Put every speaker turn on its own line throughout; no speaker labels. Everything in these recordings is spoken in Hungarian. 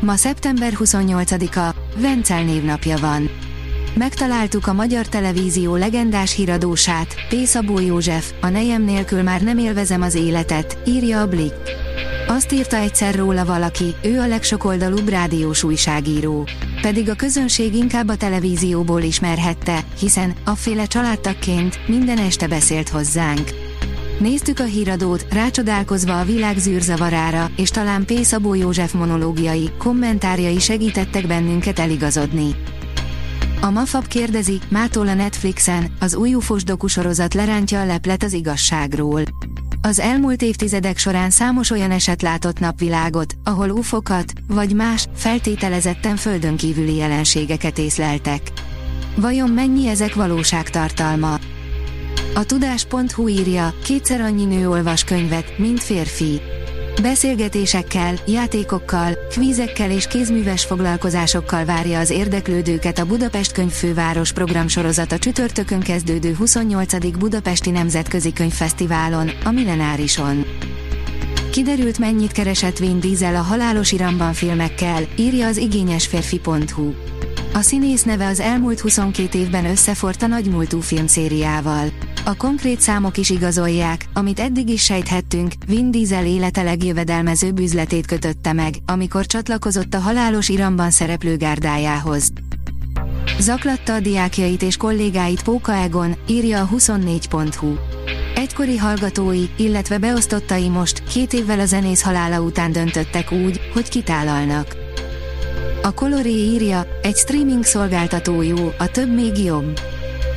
Ma szeptember 28-a, Vencel névnapja van. Megtaláltuk a magyar televízió legendás híradósát, P. Szabó József, a nejem nélkül már nem élvezem az életet, írja a Blick. Azt írta egyszer róla valaki, ő a legsokoldalúbb rádiós újságíró. Pedig a közönség inkább a televízióból ismerhette, hiszen, afféle családtakként, minden este beszélt hozzánk. Néztük a híradót, rácsodálkozva a világ zűrzavarára, és talán P. Szabó József monológiai, kommentárjai segítettek bennünket eligazodni. A Mafab kérdezi, mától a Netflixen, az új ufos dokusorozat lerántja a leplet az igazságról. Az elmúlt évtizedek során számos olyan eset látott napvilágot, ahol ufokat, vagy más, feltételezetten földön kívüli jelenségeket észleltek. Vajon mennyi ezek valóságtartalma? A tudás.hu írja, kétszer annyi nő olvas könyvet, mint férfi. Beszélgetésekkel, játékokkal, kvízekkel és kézműves foglalkozásokkal várja az érdeklődőket a Budapest Könyvfőváros programsorozata csütörtökön kezdődő 28. Budapesti Nemzetközi Könyvfesztiválon, a Millenárison. Kiderült mennyit keresett Vin Diesel a halálos iramban filmekkel, írja az igényesférfi.hu. A színész neve az elmúlt 22 évben összefort a nagymúltú filmszériával. A konkrét számok is igazolják, amit eddig is sejthettünk, Vin Diesel élete legjövedelmezőbb üzletét kötötte meg, amikor csatlakozott a halálos iramban szereplő gárdájához. Zaklatta a diákjait és kollégáit Póka Egon, írja a 24.hu. Egykori hallgatói, illetve beosztottai most, két évvel a zenész halála után döntöttek úgy, hogy kitálalnak. A Coloré írja, egy streaming szolgáltató jó, a több még jobb.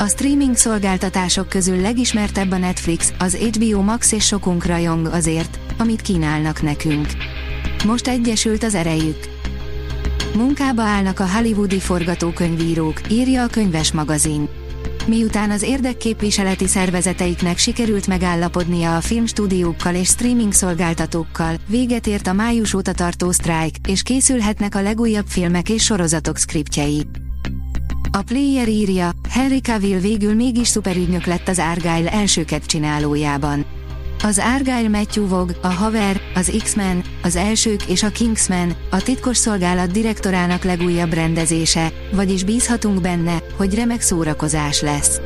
A streaming szolgáltatások közül legismertebb a Netflix, az HBO Max és sokunk rajong azért, amit kínálnak nekünk. Most egyesült az erejük. Munkába állnak a hollywoodi forgatókönyvírók, írja a könyves magazin. Miután az érdekképviseleti szervezeteiknek sikerült megállapodnia a filmstúdiókkal és streaming szolgáltatókkal, véget ért a május óta tartó sztrájk, és készülhetnek a legújabb filmek és sorozatok szkriptjei. A player írja, Henry Cavill végül mégis szuperügynök lett az Argyle első csinálójában. Az Argyle Matthew Vog, a Haver, az X-Men, az Elsők és a Kingsman, a titkos szolgálat direktorának legújabb rendezése, vagyis bízhatunk benne, hogy remek szórakozás lesz.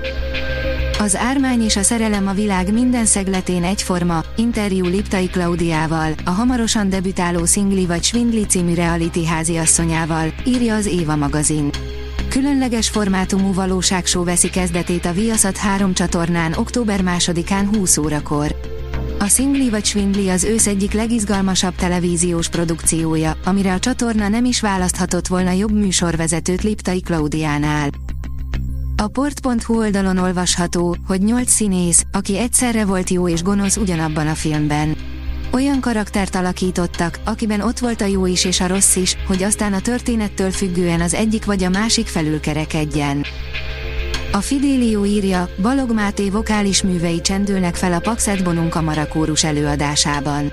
Az ármány és a szerelem a világ minden szegletén egyforma, interjú Liptai Klaudiával, a hamarosan debütáló Szingli vagy Svindli című reality háziasszonyával, írja az Éva magazin. Különleges formátumú valóságshow veszi kezdetét a Viaszat 3 csatornán október 2-án 20 órakor. A Szingli vagy Svindli az ősz egyik legizgalmasabb televíziós produkciója, amire a csatorna nem is választhatott volna jobb műsorvezetőt Liptai Klaudiánál. A port.hu oldalon olvasható, hogy nyolc színész, aki egyszerre volt jó és gonosz ugyanabban a filmben. Olyan karaktert alakítottak, akiben ott volt a jó is és a rossz is, hogy aztán a történettől függően az egyik vagy a másik felülkerekedjen. A Fidelio írja, Balog Máté vokális művei csendülnek fel a Paxet Bonum kamarakórus előadásában.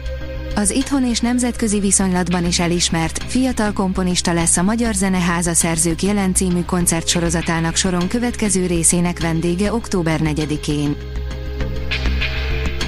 Az itthon és nemzetközi viszonylatban is elismert, fiatal komponista lesz a Magyar Zeneháza szerzők jelen című koncertsorozatának soron következő részének vendége október 4-én.